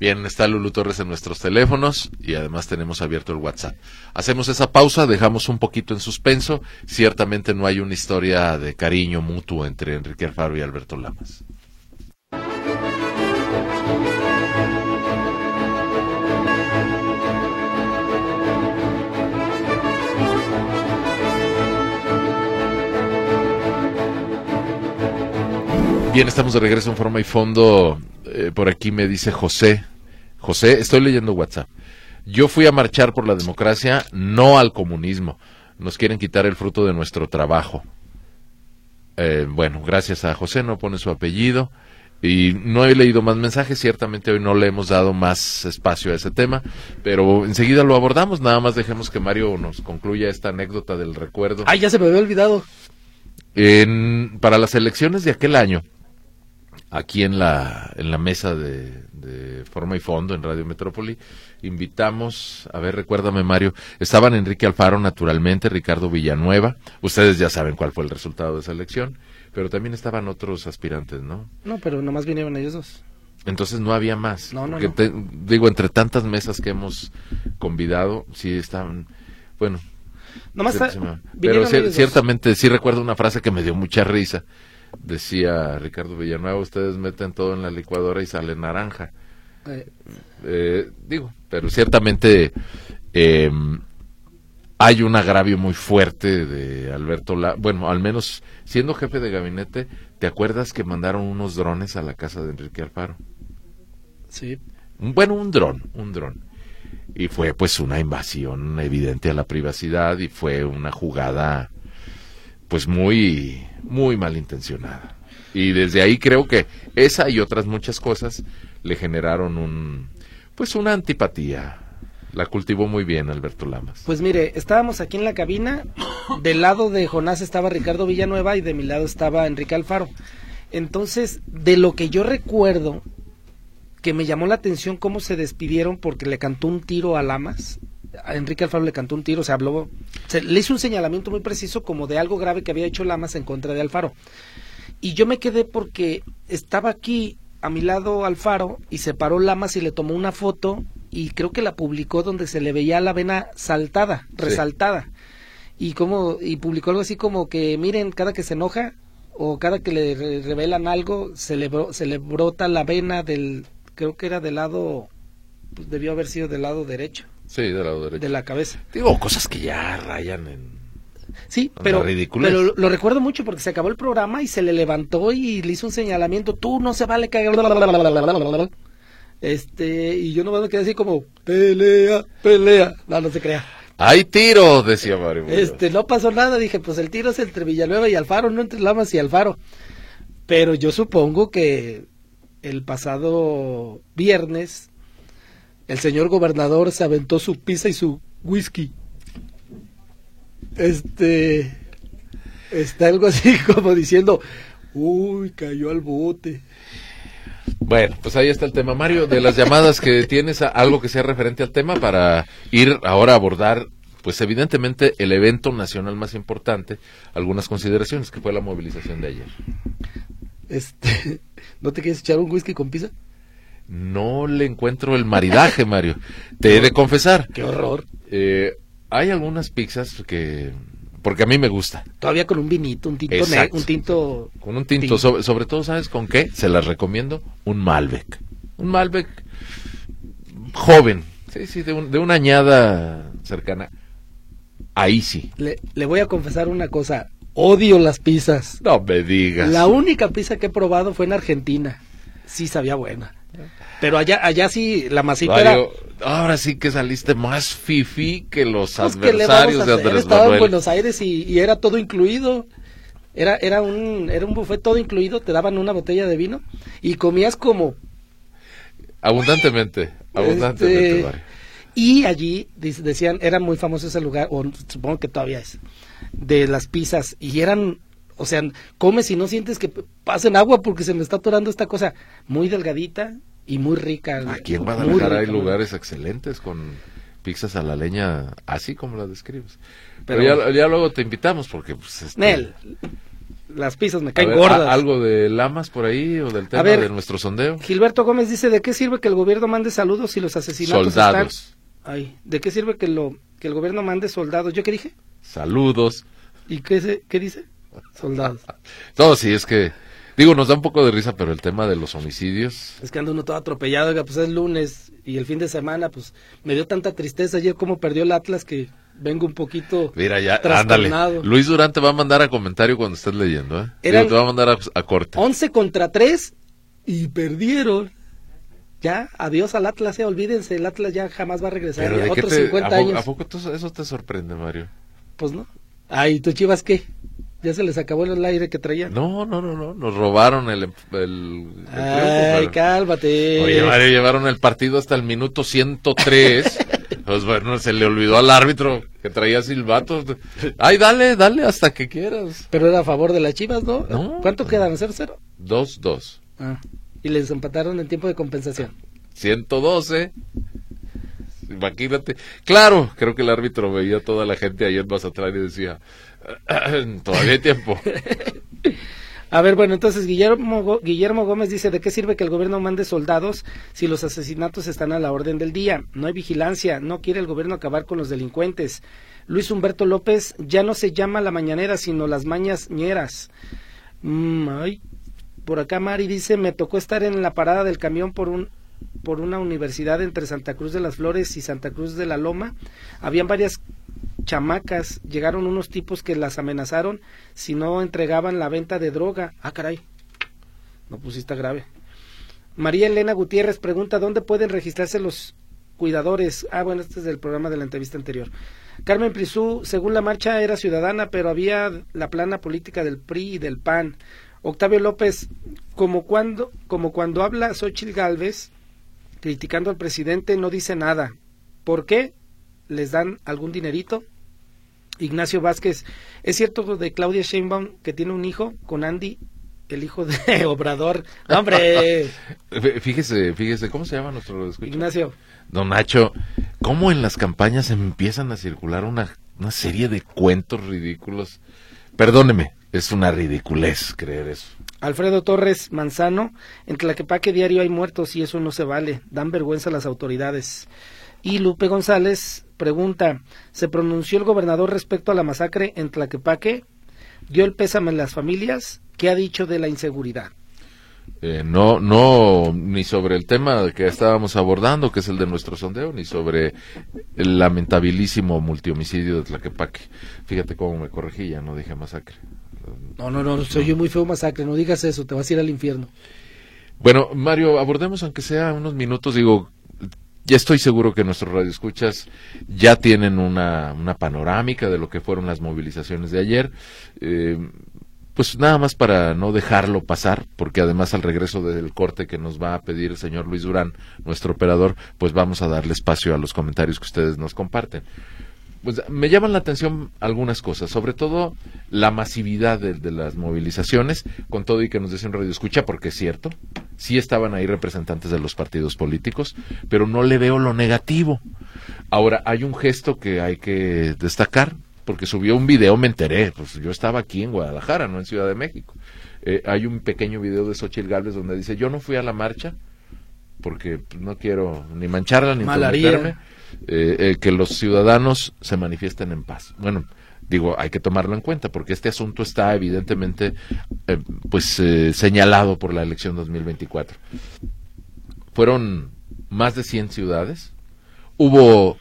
Speaker 2: Bien, está Lulu Torres en nuestros teléfonos y además tenemos abierto el WhatsApp. Hacemos esa pausa, dejamos un poquito en suspenso. Ciertamente no hay una historia de cariño mutuo entre Enrique Alfaro y Alberto Lamas. Bien, estamos de regreso en forma y fondo. Eh, por aquí me dice José. José, estoy leyendo WhatsApp. Yo fui a marchar por la democracia, no al comunismo. Nos quieren quitar el fruto de nuestro trabajo. Eh, bueno, gracias a José, no pone su apellido. Y no he leído más mensajes, ciertamente hoy no le hemos dado más espacio a ese tema, pero enseguida lo abordamos, nada más dejemos que Mario nos concluya esta anécdota del recuerdo.
Speaker 3: Ay, ya se me había olvidado.
Speaker 2: En, para las elecciones de aquel año, aquí en la, en la mesa de, forma y fondo en Radio Metrópoli. Invitamos, a ver, recuérdame Mario, estaban Enrique Alfaro naturalmente, Ricardo Villanueva, ustedes ya saben cuál fue el resultado de esa elección, pero también estaban otros aspirantes, ¿no?
Speaker 3: No, pero nomás vinieron ellos dos.
Speaker 2: Entonces no había más.
Speaker 3: No, no,
Speaker 2: digo, entre tantas mesas que hemos convidado, sí estaban, bueno.
Speaker 3: Nomás
Speaker 2: pero ciertamente sí recuerdo una frase que me dio mucha risa decía Ricardo Villanueva, ustedes meten todo en la licuadora y sale naranja. Eh. Eh, digo, pero ciertamente em, hay un agravio muy fuerte de Alberto La bueno, al menos siendo jefe de gabinete, ¿te acuerdas que mandaron unos drones a la casa de Enrique Alfaro?
Speaker 3: Sí.
Speaker 2: Bueno, un dron, un dron. Y fue pues una invasión evidente a la privacidad y fue una jugada pues muy, muy malintencionada. Y desde ahí creo que esa y otras muchas cosas le generaron un, pues una antipatía. La cultivó muy bien Alberto Lamas.
Speaker 3: Pues mire, estábamos aquí en la cabina, del lado de Jonás estaba Ricardo Villanueva y de mi lado estaba Enrique Alfaro. Entonces, de lo que yo recuerdo, que me llamó la atención cómo se despidieron porque le cantó un tiro a Lamas, a Enrique Alfaro le cantó un tiro, se habló, se, le hizo un señalamiento muy preciso como de algo grave que había hecho Lamas en contra de Alfaro. Y yo me quedé porque estaba aquí a mi lado Alfaro y se paró Lamas y le tomó una foto y creo que la publicó donde se le veía la vena saltada, resaltada. Y como y publicó algo así como que miren, cada que se enoja o cada que le revelan algo se le se le brota la vena del creo que era del lado pues debió haber sido del lado derecho.
Speaker 2: Sí, del lado derecho.
Speaker 3: De la cabeza.
Speaker 2: Digo, cosas que ya rayan en
Speaker 3: Sí, pero, pero lo recuerdo mucho porque se acabó el programa y se le levantó y le hizo un señalamiento, tú no se vale caer. Este, y yo no me quedé así como, pelea, pelea. No, no se crea.
Speaker 2: Hay tiro, decía Mario.
Speaker 3: Este, no pasó nada, dije, pues el tiro es entre Villanueva y Alfaro, no entre Lamas y Alfaro. Pero yo supongo que el pasado viernes el señor gobernador se aventó su pizza y su whisky este está algo así como diciendo, uy, cayó al bote.
Speaker 2: Bueno, pues ahí está el tema. Mario, de las llamadas que tienes, algo que sea referente al tema para ir ahora a abordar, pues evidentemente el evento nacional más importante, algunas consideraciones, que fue la movilización de ayer.
Speaker 3: Este, ¿no te quieres echar un whisky con pizza?
Speaker 2: No le encuentro el maridaje, Mario. Te he de confesar.
Speaker 3: Qué horror.
Speaker 2: Eh, hay algunas pizzas que porque a mí me gusta.
Speaker 3: Todavía con un vinito, un tinto, un tinto
Speaker 2: con un tinto, Sobre, todo, ¿sabes con qué? Se las recomiendo, un Malbec. Un Malbec joven, sí, sí, de, de una añada cercana. Ahí sí.
Speaker 3: Le, le voy a confesar una cosa, odio las pizzas.
Speaker 2: No me digas.
Speaker 3: La única pizza que he probado fue en Argentina. Sí sabía buena. Pero allá, allá sí, la masita era...
Speaker 2: Ahora sí que saliste más fifi que los pues, adversarios de Andrés Estaba
Speaker 3: en Buenos Aires y, era todo incluido. Era, era, un, era un buffet todo incluido, te daban una botella de vino y comías como...
Speaker 2: Abundantemente, abundantemente, este,
Speaker 3: Y allí decían, era muy famoso ese lugar, o supongo que todavía es, de las pizzas, y eran o sea, comes y no sientes que pasen agua porque se me está atorando esta cosa muy delgadita, y muy rica.
Speaker 2: Aquí en Guadalajara hay lugares excelentes con pizzas a la leña, así como las describes. Pero, ya, luego te invitamos porque... Pues, este,
Speaker 3: Nel, las pizzas me caen gordas.
Speaker 2: ¿Algo de lamas por ahí o del tema de nuestro sondeo?
Speaker 3: Gilberto Gómez dice, ¿de qué sirve que el gobierno mande saludos si los asesinatos
Speaker 2: Soldados.
Speaker 3: Ay, ¿de qué sirve que, lo, que el gobierno mande soldados? ¿Yo qué dije?
Speaker 2: Saludos.
Speaker 3: ¿Y qué, qué dice? Soldados.
Speaker 2: no, sí, es que Digo, nos da un poco de risa, pero el tema de los homicidios.
Speaker 3: Es que anda uno todo atropellado, pues es lunes y el fin de semana, pues me dio tanta tristeza ayer como perdió el Atlas que vengo un poquito.
Speaker 2: Mira, ya, ándale. Luis Durante va a mandar a comentario cuando estés leyendo, ¿eh? te va a mandar a, corte.
Speaker 3: 11 contra 3 y perdieron. Ya, adiós al Atlas, eh, olvídense, el Atlas ya jamás va a regresar. otros 50 años.
Speaker 2: ¿A poco eso te sorprende, Mario?
Speaker 3: Pues no. Ay, ¿tú chivas qué? ¿Ya se les acabó el aire que traían?
Speaker 2: No, no, no, no. Nos robaron el. el,
Speaker 3: Ay, cálmate.
Speaker 2: Oye, Mario, llevaron el partido hasta el minuto 103. pues bueno, se le olvidó al árbitro que traía silbatos. Ay, dale, dale hasta que quieras.
Speaker 3: Pero era a favor de las chivas, ¿no? no ¿Cuánto quedan? ¿0-0?
Speaker 2: 2-2.
Speaker 3: Ah, y les empataron en tiempo de compensación.
Speaker 2: 112. Imagínate. Claro, creo que el árbitro veía a toda la gente ahí en Mazatlán y decía Todavía hay tiempo.
Speaker 3: A ver, bueno, entonces Guillermo, Guillermo Gómez dice, ¿de qué sirve que el gobierno mande soldados si los asesinatos están a la orden del día? No hay vigilancia, no quiere el gobierno acabar con los delincuentes. Luis Humberto López, ya no se llama la mañanera, sino las mañas ñeras. Mm, ay, por acá Mari dice, me tocó estar en la parada del camión por un por una universidad entre Santa Cruz de las Flores y Santa Cruz de la Loma. Habían varias chamacas, llegaron unos tipos que las amenazaron si no entregaban la venta de droga. Ah, caray. No, pusiste grave. María Elena Gutiérrez pregunta, ¿dónde pueden registrarse los cuidadores? Ah, bueno, este es del programa de la entrevista anterior. Carmen Prisú, según la marcha era ciudadana, pero había la plana política del PRI y del PAN. Octavio López, como cuando, como cuando habla Xochitl Galvez, criticando al presidente, no dice nada. ¿Por qué? ¿Les dan algún dinerito? Ignacio Vázquez, ¿es cierto de Claudia Sheinbaum que tiene un hijo con Andy, el hijo de Obrador? ¡Hombre!
Speaker 2: fíjese, fíjese, ¿cómo se llama nuestro escucha?
Speaker 3: Ignacio.
Speaker 2: Don Nacho, ¿cómo en las campañas empiezan a circular una, una serie de cuentos ridículos? Perdóneme, es una ridiculez creer eso.
Speaker 3: Alfredo Torres Manzano, en Tlaquepaque diario hay muertos y eso no se vale, dan vergüenza a las autoridades. Y Lupe González pregunta, ¿se pronunció el gobernador respecto a la masacre en Tlaquepaque? ¿Dio el pésame a las familias? ¿Qué ha dicho de la inseguridad?
Speaker 2: Eh, no, no, ni sobre el tema que estábamos abordando, que es el de nuestro sondeo, ni sobre el lamentabilísimo multihomicidio de Tlaquepaque. Fíjate cómo me corregí, ya no dije masacre.
Speaker 3: No, no, no, soy yo muy feo masacre, no digas eso, te vas a ir al infierno.
Speaker 2: Bueno, Mario, abordemos aunque sea unos minutos, digo, ya estoy seguro que nuestros radioescuchas ya tienen una, una panorámica de lo que fueron las movilizaciones de ayer. Eh, pues nada más para no dejarlo pasar, porque además al regreso del corte que nos va a pedir el señor Luis Durán, nuestro operador, pues vamos a darle espacio a los comentarios que ustedes nos comparten. Pues me llaman la atención algunas cosas, sobre todo la masividad de, las movilizaciones, con todo y que nos dicen radio escucha, porque es cierto, sí estaban ahí representantes de los partidos políticos, pero no le veo lo negativo. Ahora, hay un gesto que hay que destacar, porque subió un video, me enteré, pues yo estaba aquí en Guadalajara, no en Ciudad de México. Eh, hay un pequeño video de Xochitl Gálvez donde dice, yo no fui a la marcha porque pues, no quiero ni mancharla ni
Speaker 3: Malaría.
Speaker 2: Eh, eh, que los ciudadanos se manifiesten en paz. Bueno, digo, hay que tomarlo en cuenta porque este asunto está evidentemente pues señalado por la elección 2024. Fueron más de 100 ciudades, hubo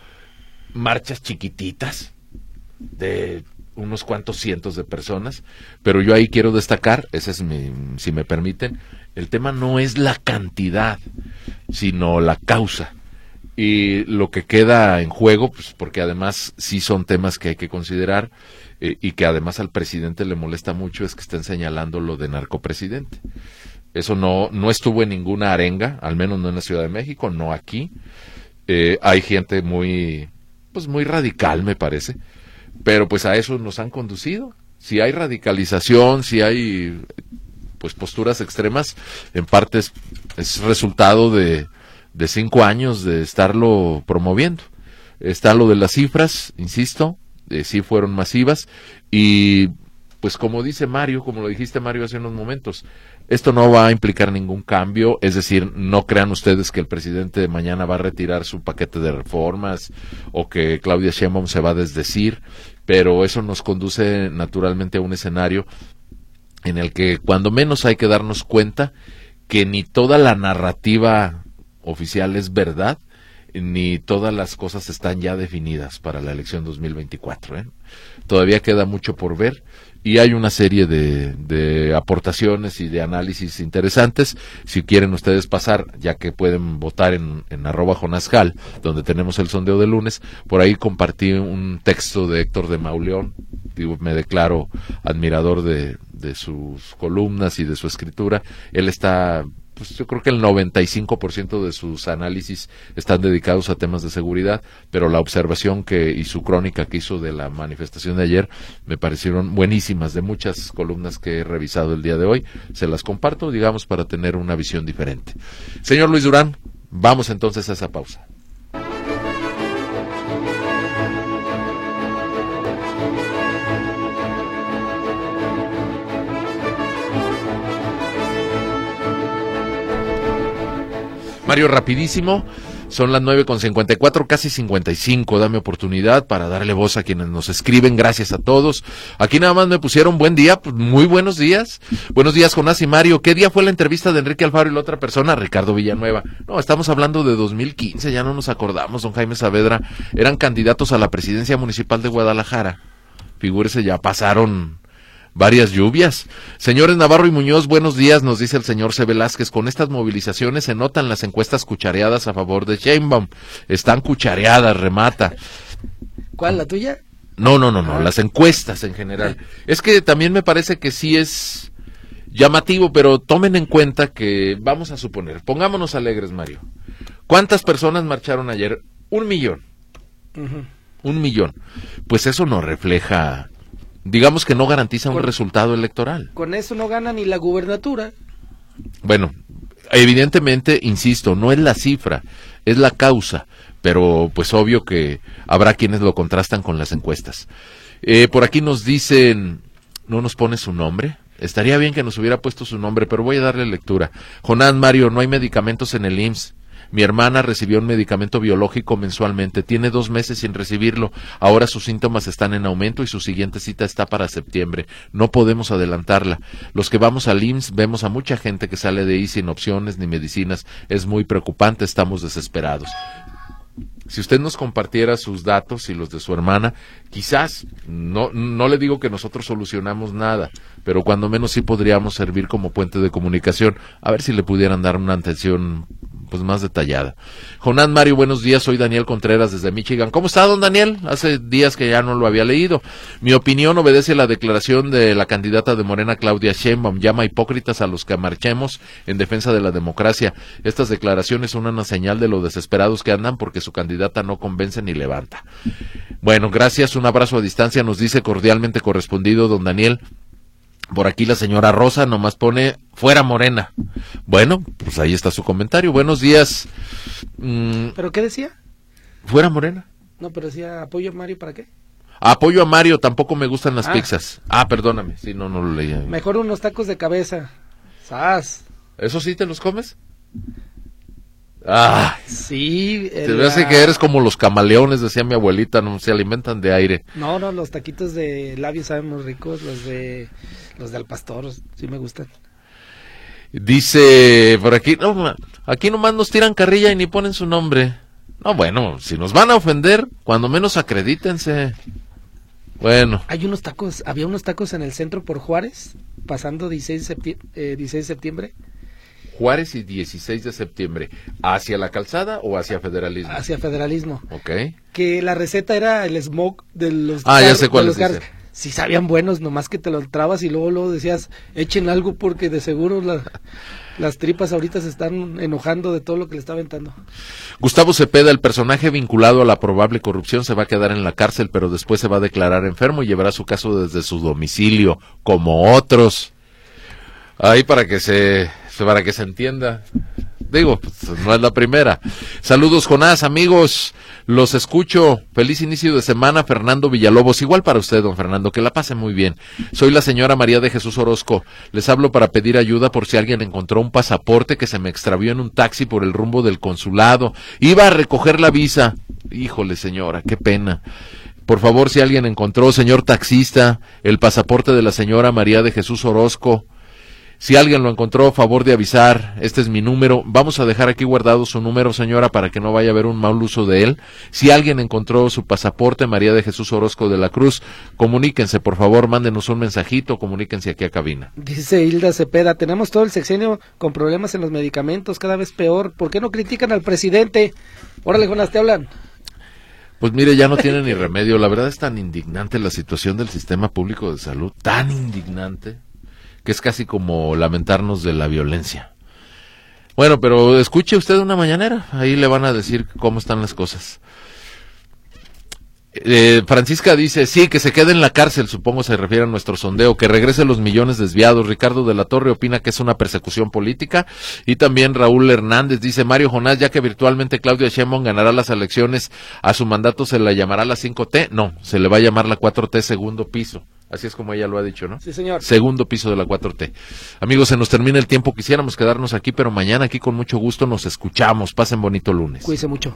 Speaker 2: marchas chiquititas, de unos cuantos cientos de personas, pero yo ahí quiero destacar, ese es mi, si me permiten, el tema no es la cantidad, sino la causa. Y lo que queda en juego, pues porque además sí son temas que hay que considerar eh, y que además al presidente le molesta mucho es que estén señalando lo de narcopresidente. Eso no, no estuvo en ninguna arenga, al menos no en la Ciudad de México, no aquí. Eh, hay gente muy, pues muy radical, me parece, pero pues a eso nos han conducido. Si hay radicalización, si hay pues posturas extremas, en parte es, resultado de, de cinco años de estarlo promoviendo. Está lo de las cifras, insisto, eh, sí fueron masivas y pues como dice Mario, como lo dijiste Mario hace unos momentos, esto no va a implicar ningún cambio, es decir, no crean ustedes que el presidente de mañana va a retirar su paquete de reformas o que Claudia Sheinbaum se va a desdecir, pero eso nos conduce naturalmente a un escenario en el que cuando menos hay que darnos cuenta que ni toda la narrativa oficial es verdad, ni todas las cosas están ya definidas para la elección 2024. ¿eh? Todavía queda mucho por ver y hay una serie de, aportaciones y de análisis interesantes. Si quieren ustedes pasar, ya que pueden votar en, arroba jonascal, donde tenemos el sondeo de lunes, por ahí compartí un texto de Héctor de Mauleón. Digo, me declaro admirador de sus columnas y de su escritura. Él está pues yo creo que el 95% de sus análisis están dedicados a temas de seguridad, pero la observación que y su crónica que hizo de la manifestación de ayer me parecieron buenísimas de muchas columnas que he revisado el día de hoy. Se las comparto, digamos, para tener una visión diferente. Señor Luis Durán, vamos entonces a esa pausa. Mario, rapidísimo. Son las nueve con cincuenta y cuatro, casi cincuenta y cinco. Dame oportunidad para darle voz a quienes nos escriben. Gracias a todos. Aquí nada más me pusieron buen día. Pues, muy buenos días. Buenos días, Jonás y Mario. ¿Qué día fue la entrevista de Enrique Alfaro y la otra persona? Ricardo Villanueva. No, estamos hablando de 2015. Ya no nos acordamos, don Jaime Saavedra. Eran candidatos a la presidencia municipal de Guadalajara. Figúrese, ya pasaron varias lluvias. Señores Navarro y Muñoz, buenos días, nos dice el señor C. Velázquez. Con estas movilizaciones se notan las encuestas cuchareadas a favor de Sheinbaum. Están cuchareadas, remata.
Speaker 3: ¿Cuál, la tuya?
Speaker 2: No, no, no, no, ah. las encuestas en general. Es que también me parece que sí es llamativo, pero tomen en cuenta que, vamos a suponer, pongámonos alegres, Mario. ¿Cuántas personas marcharon ayer? Un millón. Un millón. Pues eso no refleja digamos que no garantiza un resultado electoral.
Speaker 3: Con eso no gana ni la gubernatura.
Speaker 2: Bueno, evidentemente, insisto, no es la cifra, es la causa, pero pues obvio que habrá quienes lo contrastan con las encuestas. Eh, por aquí nos dicen, no nos pone su nombre, Estaría bien que nos hubiera puesto su nombre, pero voy a darle lectura. Jonás Mario, no hay medicamentos en el IMSS. Mi hermana recibió un medicamento biológico mensualmente. Tiene dos meses sin recibirlo. Ahora sus síntomas están en aumento y su siguiente cita está para septiembre. No podemos adelantarla. Los que vamos al IMSS vemos a mucha gente que sale de ahí sin opciones ni medicinas. Es muy preocupante. Estamos desesperados. Si usted nos compartiera sus datos y los de su hermana, quizás, no, no le digo que nosotros solucionamos nada, pero cuando menos sí podríamos servir como puente de comunicación, a ver si le pudieran dar una atención pues más detallada. Jonás Mario, buenos días, soy Daniel Contreras desde Michigan. ¿Cómo está, don Daniel? Hace días que ya no lo había leído. Mi opinión obedece la declaración de la candidata de Morena, Claudia Sheinbaum, llama hipócritas a los que marchemos en defensa de la democracia. Estas declaraciones son una señal de lo desesperados que andan porque su candidata no convence ni levanta. Bueno, gracias, un abrazo a distancia, nos dice cordialmente correspondido don Daniel. Por aquí la señora Rosa nomás pone fuera morena. Bueno, pues ahí está su comentario. Buenos días.
Speaker 3: Mm, ¿Pero qué decía?
Speaker 2: Fuera morena.
Speaker 3: No, pero decía apoyo a Mario para qué?
Speaker 2: Apoyo a Mario, tampoco me gustan las ah. pizzas. Ah, perdóname, si no, no lo leía.
Speaker 3: Mejor unos tacos de cabeza. ¡Sas!
Speaker 2: ¿Eso sí te los comes? Ah,
Speaker 3: sí.
Speaker 2: Te hace que eres como los camaleones, decía mi abuelita, no se alimentan de aire.
Speaker 3: No, no, los taquitos de labios saben muy ricos, los de los de al pastor, sí me gustan.
Speaker 2: Dice por aquí, no, aquí nomás nos tiran carrilla y ni ponen su nombre. No, bueno, si nos van a ofender, cuando menos acredítense. Bueno.
Speaker 3: Hay unos tacos, había unos tacos en el centro por Juárez, pasando 16 de septiembre, eh, 16 de septiembre
Speaker 2: Juárez y 16 de septiembre. ¿Hacia la calzada o hacia federalismo?
Speaker 3: Hacia federalismo.
Speaker 2: Ok.
Speaker 3: Que la receta era el smoke de los
Speaker 2: Ah, ya sé cuál es
Speaker 3: Si sabían buenos, nomás que te los trabas y luego luego decías, echen algo porque de seguro las tripas ahorita se están enojando de todo lo que le está aventando.
Speaker 2: Gustavo Cepeda, el personaje vinculado a la probable corrupción, se va a quedar en la cárcel, pero después se va a declarar enfermo y llevará su caso desde su domicilio, como otros. Ahí para que se para que se entienda. Digo, pues, no es la primera. Saludos, Jonás, amigos. Los escucho. Feliz inicio de semana, Fernando Villalobos. Igual para usted, don Fernando, que la pase muy bien. Soy la señora María de Jesús Orozco. Les hablo para pedir ayuda por si alguien encontró un pasaporte que se me extravió en un taxi por el rumbo del consulado. Iba a recoger la visa. Híjole, señora, qué pena. Por favor, si alguien encontró, señor taxista, el pasaporte de la señora María de Jesús Orozco si alguien lo encontró, favor de avisar. Este es mi número. Vamos a dejar aquí guardado su número, señora, para que no vaya a haber un mal uso de él. Si alguien encontró su pasaporte, María de Jesús Orozco de la Cruz, comuníquense, por favor, mándenos un mensajito, comuníquense aquí a cabina.
Speaker 3: Dice Hilda Cepeda, tenemos todo el sexenio con problemas en los medicamentos, cada vez peor. ¿Por qué no critican al presidente? Órale, Jonas, te hablan.
Speaker 2: Pues mire, ya no tiene ni remedio. La verdad es tan indignante la situación del sistema público de salud, tan indignante que es casi como lamentarnos de la violencia. Bueno, pero escuche usted una mañanera, ahí le van a decir cómo están las cosas. Eh, Francisca dice, sí, que se quede en la cárcel, supongo se refiere a nuestro sondeo, que regrese los millones desviados. Ricardo de la Torre opina que es una persecución política. Y también Raúl Hernández dice, Mario Jonás, ya que virtualmente Claudia Sheinbaum ganará las elecciones, a su mandato se la llamará la 5T. No, se le va a llamar la 4T segundo piso. Así es como ella lo ha dicho, ¿no?
Speaker 3: Sí, señor.
Speaker 2: Segundo piso de la 4T. Amigos, se nos termina el tiempo. Quisiéramos quedarnos aquí, pero mañana aquí con mucho gusto nos escuchamos. Pasen bonito lunes.
Speaker 3: Cuídense mucho.